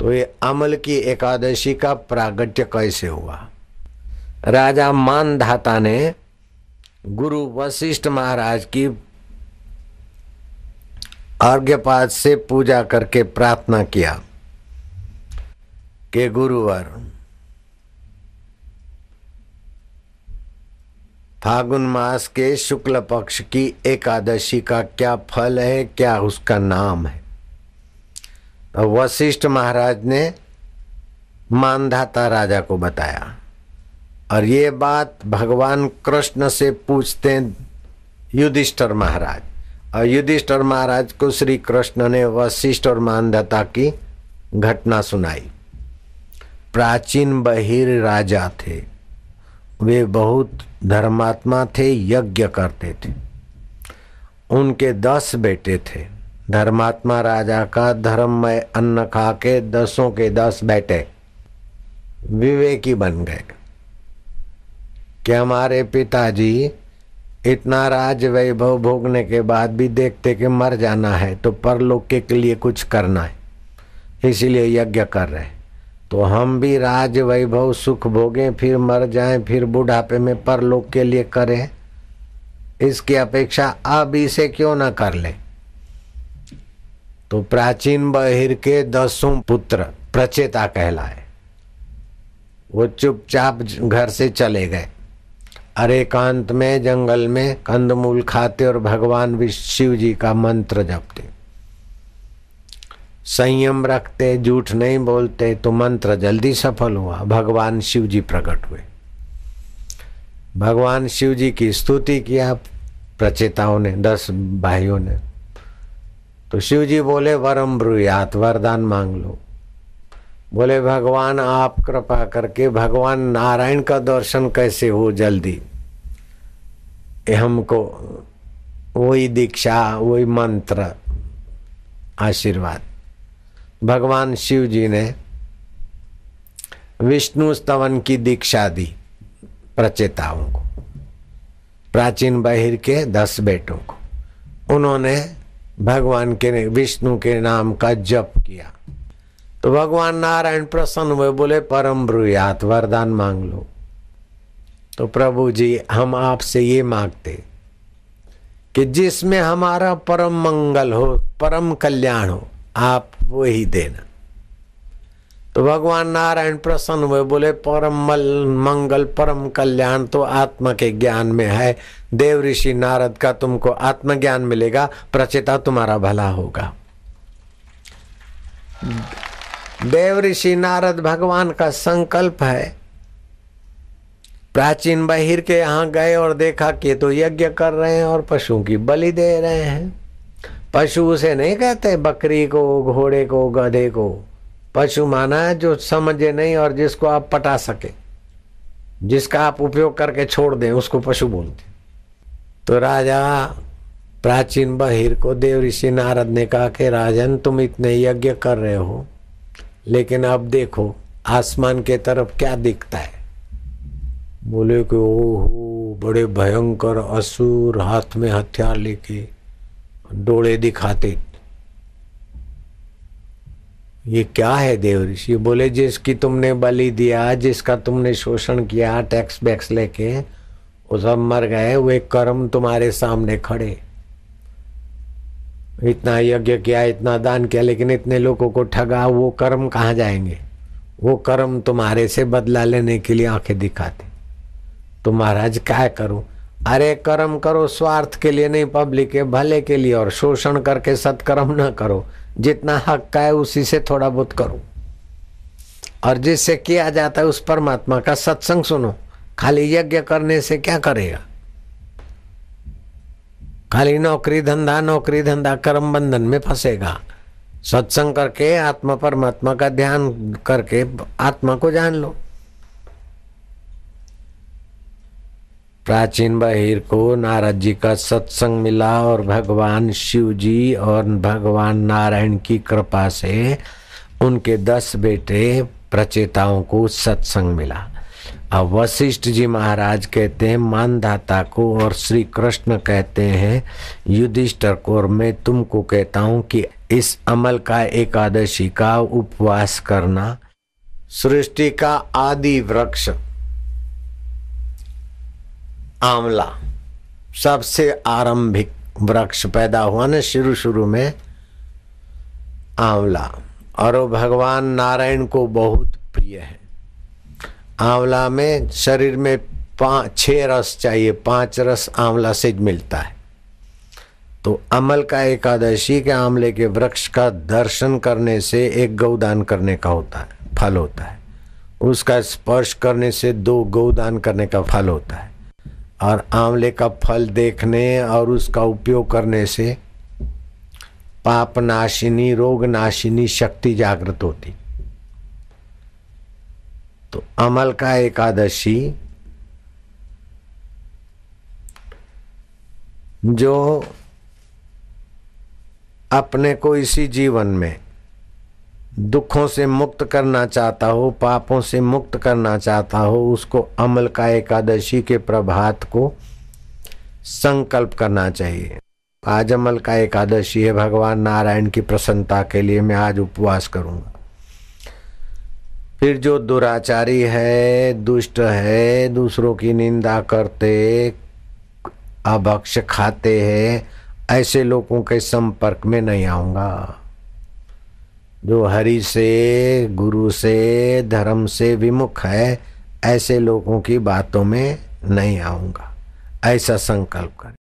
तो ये अमल की एकादशी का प्रागट्य कैसे हुआ? राजा मानधाता ने गुरु वशिष्ठ महाराज की अर्घ्यपात से पूजा करके प्रार्थना किया कि गुरुवर, फागुन मास के शुक्ल पक्ष की एकादशी का क्या फल है, क्या उसका नाम है? वशिष्ठ महाराज ने मानधाता राजा को बताया। और ये बात भगवान कृष्ण से पूछते युधिष्ठर महाराज। और युधिष्ठर महाराज को श्री कृष्ण ने वशिष्ठ और मानधाता की घटना सुनाई। प्राचीन बहिर राजा थे। वे बहुत धर्मात्मा थे, यज्ञ करते थे। उनके दस बेटे थे। धर्मात्मा राजा का धर्ममय अन्न खा के दसों के दस बेटे विवेकी बन गए। कि हमारे पिताजी इतना राज वैभव भोगने के बाद भी देखते कि मर जाना है तो परलोक के लिए कुछ करना है। इसीलिए यज्ञ कर रहे। तो हम भी राज वैभव सुख भोगें, फिर मर जाएँ, फिर बुढ़ापे में परलोक के लिए करें। इसकी अपेक्षा अब इसे क्यों ना कर ले? तो प्राचीन बहिर के दसों पुत्र प्रचेता कहलाए। वो चुपचाप घर से चले गए। अरे एकांत में, जंगल में कंदमूल खाते और भगवान शिव जी का मंत्र जपते। संयम रखते, झूठ नहीं बोलते तो मंत्र जल्दी सफल हुआ। भगवान शिव जी प्रकट हुए। भगवान शिव जी की स्तुति किया। प्रचेताओं ने, दस भाइयों ने तो शिव जी बोले, वरम ब्रुयात, वरदान मांग लो। बोले, भगवान, आप कृपा करके भगवान नारायण का दर्शन कैसे हो जल्दी? हमको वही दीक्षा, वही मंत्र, आशीर्वाद। भगवान शिव जी ने विष्णु स्तवन की दीक्षा दी प्रचेताओं को, प्राचीन बहिर के दस बेटों को। उन्होंने भगवान के विष्णु के नाम का जप किया। तो भगवान नारायण प्रसन्न हुए, बोले, परम ब्रुयात, वरदान मांग लो। तो प्रभु जी, हम आपसे ये मांगते कि जिसमें हमारा परम मंगल हो, परम कल्याण हो, आप वो ही देना। तो भगवान नारायण प्रसन्न हुए, बोले, परम मल, मंगल, परम कल्याण तो आत्मा के ज्ञान में है। देव ऋषि नारद का तुमको आत्मज्ञान मिलेगा, प्रचेता तुम्हारा भला होगा। देव ऋषि नारद भगवान का संकल्प है। प्राचीन बहिर के यहाँ गए और देखा कि तो यज्ञ कर रहे हैं और पशुओं की बलि दे रहे हैं। पशु उसे नहीं कहते, बकरी को, घोड़े को, गधे को। पशु माना है जो समझे नहीं और जिसको आप पटा सके। जिसका आप उपयोग करके छोड़ दें, उसको पशु बोलते तो राजा प्राचीन बहिर को देव ऋषि नारद ने कहा कि, राजन, तुम इतने यज्ञ कर रहे हो, लेकिन अब देखो, आसमान के तरफ़ क्या दिखता है? बोले कि, ओहो, बड़े भयंकर असुर हाथ में हथियार लेके डोले दिखाते ये क्या है देव ऋषि? बोले, जिसकी तुमने बलि दिया, जिसका तुमने शोषण किया टैक्स बैक्स लेके, वो सब मर गए, वे कर्म तुम्हारे सामने खड़े। इतना यज्ञ किया, इतना दान किया, लेकिन इतने लोगों को ठगा, वो कर्म कहाँ जाएँगे? वो कर्म तुम्हारे से बदला लेने के लिए आँखें दिखाते। तो महाराज, क्या करूँ? अरे, कर्म करो, स्वार्थ के लिए नहीं पब्लिक के, भले के लिए, और शोषण करके सत्कर्म न करो। जितना हक का है उसी से थोड़ा बहुत करो। और जिससे किया जाता है उस परमात्मा का सत्संग सुनो। खाली यज्ञ करने से क्या करेगा? खाली नौकरी धंधा नौकरी धंधा, कर्म बंधन में फंसेगा। सत्संग करके आत्मा परमात्मा का ध्यान करके आत्मा को जान लो। प्राचीन बहिर को नारद जी का सत्संग मिला और भगवान शिव जी और भगवान नारायण की कृपा से उनके दस बेटे प्रचेताओं को सत्संग मिला। अब वशिष्ठ जी महाराज कहते हैं, मानदाता को और श्री कृष्ण कहते हैं, युधिष्ठर को और मैं तुमको कहता हूँ कि इस अमल का एकादशी का उपवास करना, सृष्टि का आदि वृक्ष आंवला। सबसे आरंभिक वृक्ष पैदा हुआ ना शुरू शुरू में आंवला। और वो भगवान नारायण को बहुत प्रिय है। आंवला में शरीर में पाँच छह रस चाहिए, पाँच रस आंवला से मिलता है। तो अमल का एकादशी के आंवले के वृक्ष का दर्शन करने से एक गौदान करने का होता है, फल होता है। उसका स्पर्श करने से दो गौदान करने का फल होता है। और आंवले का फल देखने और उसका उपयोग करने से पाप नाशिनी, रोग नाशिनी शक्ति जागृत होती। तो अमल का एकादशी जो अपने को इसी जीवन में दुखों से मुक्त करना चाहता हो, पापों से मुक्त करना चाहता हो, उसको अमल का एकादशी के प्रभात को संकल्प करना चाहिए। आज अमल का एकादशी है, भगवान नारायण की प्रसन्नता के लिए मैं आज उपवास करूँगा। फिर जो दुराचारी है, दुष्ट है, दूसरों की निंदा करते, अभक्ष खाते हैं, ऐसे लोगों के संपर्क में नहीं आऊँगा। जो हरि से, गुरु से, धर्म से विमुख है, ऐसे लोगों की बातों में नहीं आऊँगा। ऐसा संकल्प करें।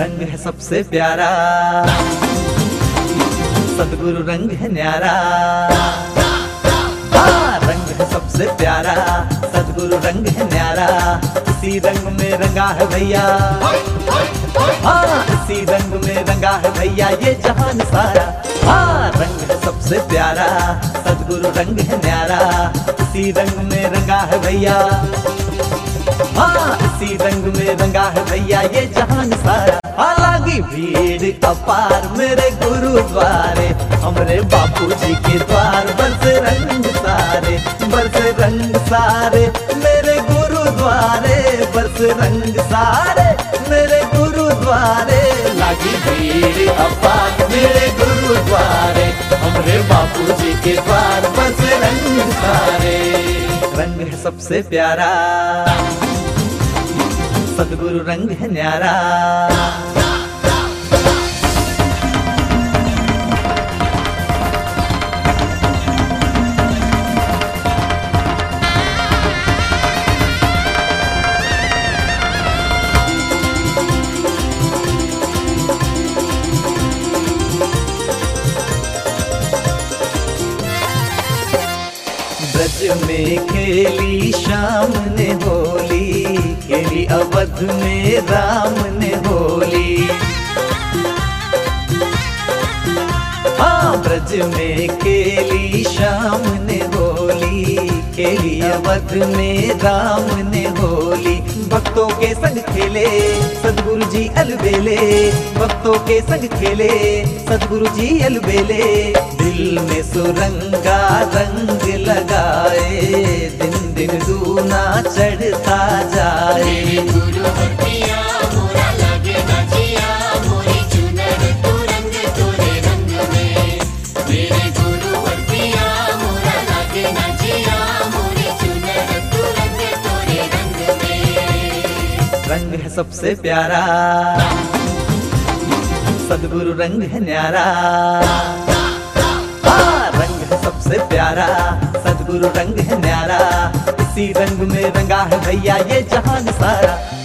रंग है सबसे प्यारा। सदगुरु रंग है न्यारा। हाँ, रंग है सबसे प्यारा। सदगुरु रंग है न्यारा। इसी रंग में रंगा है भैया। हाँ इसी रंग में रंगा है भैया ये जहान सारा। हाँ रंग है सबसे प्यारा। सदगुरु रंग है न्यारा। इसी रंग में रंगा है भैया। हाँ इसी रंग में रंगा है भैया ये जहान सारा। हालाँकि भीड़ अपार मेरे गुरुद्वारे हमरे बापूजी के द्वार बरस रंग सारे, बरस रंग सारे, मेरे गुरुद्वारे बरस रंग सारे, मेरे गुरुद्वारे लागी भीड़ अपार मेरे गुरुद्वारे हमरे बापूजी के द्वार बरस रंग सारे। रंग है सबसे प्यारा, सदगुरु रंग है न्यारा। ब्रज में खेली शाम ने होली खेली अवध में राम ने होली भक्तों के संग खेले, सदगुरु जी अलबेले। भक्तों के संग खेले, सदगुरु जी अलबेले। दिल में सुरंगा रंग लगाए, दिन दिन दूना चढ़ता जाए। गुरु रंग है सबसे प्यारा, सदगुरु रंग है न्यारा। रंग है सबसे प्यारा, सदगुरु रंग है न्यारा। इसी रंग में रंगा है भैया ये जहान सारा।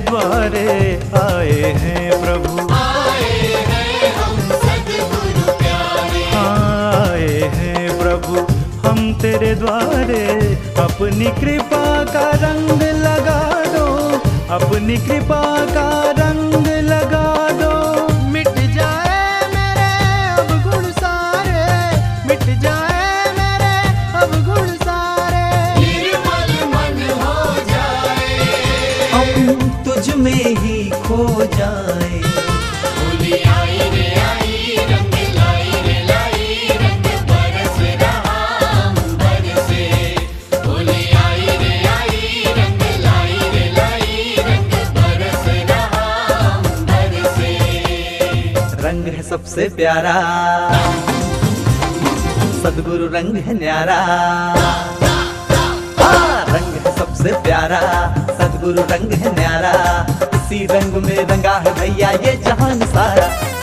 द्वारे आए हैं प्रभु। आए हैं हम सद्गुरु प्यारे। आए हैं प्रभु। हम तेरे द्वारे अपनी कृपा का रंग लगा दो। अपनी कृपा का रंग है सबसे प्यारा। सदगुरु रंग है न्यारा। हाँ, रंग है सबसे प्यारा। सदगुरु रंग है न्यारा। इसी रंग में रंगा है भैया ये जहान सारा।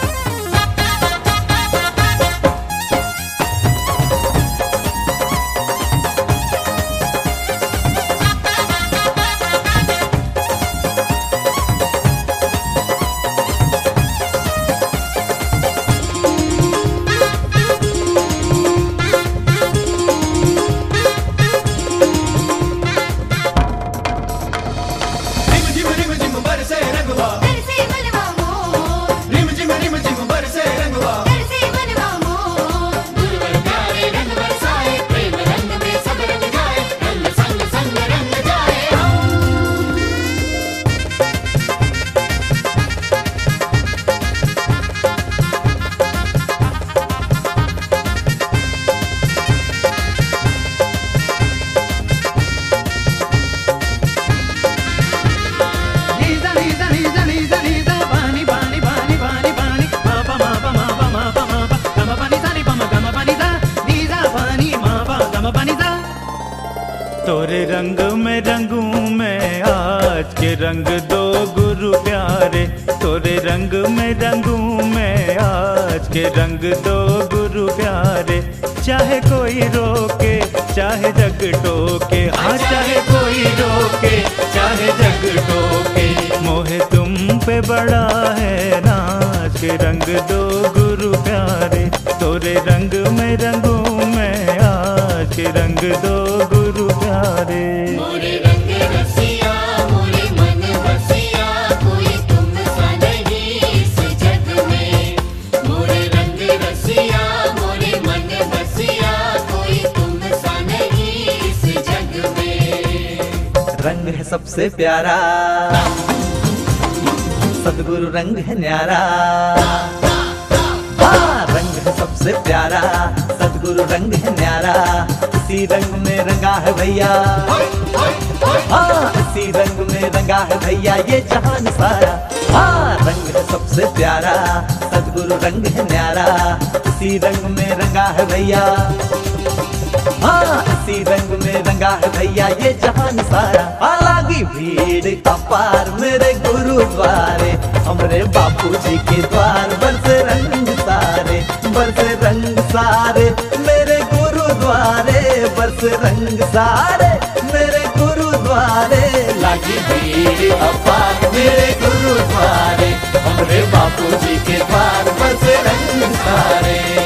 रंग में रंगू मैं आज के रंग दो गुरु प्यारे। तोरे रंग में रंगू मैं आज के रंग दो गुरु प्यारे। चाहे कोई रोके, चाहे जग टोके। हाँ चाहे कोई रोके, चाहे जग टोके। मोहे तुम पे बड़ा है नाच के रंग दो गुरु प्यारे। तोरे रंग में रंगू के रंग दो गुरु प्यारे। मोरे रंग रसिया मोरे मन बसिया कोई तुम सा नहीं इस जग में। मोरे रंग रसिया मोरे मन बसिया कोई तुम सा नहीं इस जग में। रंग है सबसे प्यारा। सदगुरु रंग है न्यारा। हाँ, रंग है सबसे प्यारा। सदगुरु रंग है न्यारा। इसी रंग में रंगा है भैया। हाँ इसी रंग में रंगा है भैया, ये जहान सारा। हाँ रंग है सबसे प्यारा। सदगुरु रंग है न्यारा। इसी रंग में रंगा है भैया। हाँ इसी रंग में रंगा है भैया, ये जहान सारा। हालाँकि भीड़ अपार मेरे गुरुद्वारे। हमरे बापू जी के द्वार, बरसे रंग सारे, बरसे रंग सारे। रंग सारे मेरे गुरुद्वारे। लागी भीड़ अपार मेरे गुरुद्वारे, हमरे बापू जी के पार बस रंग सारे।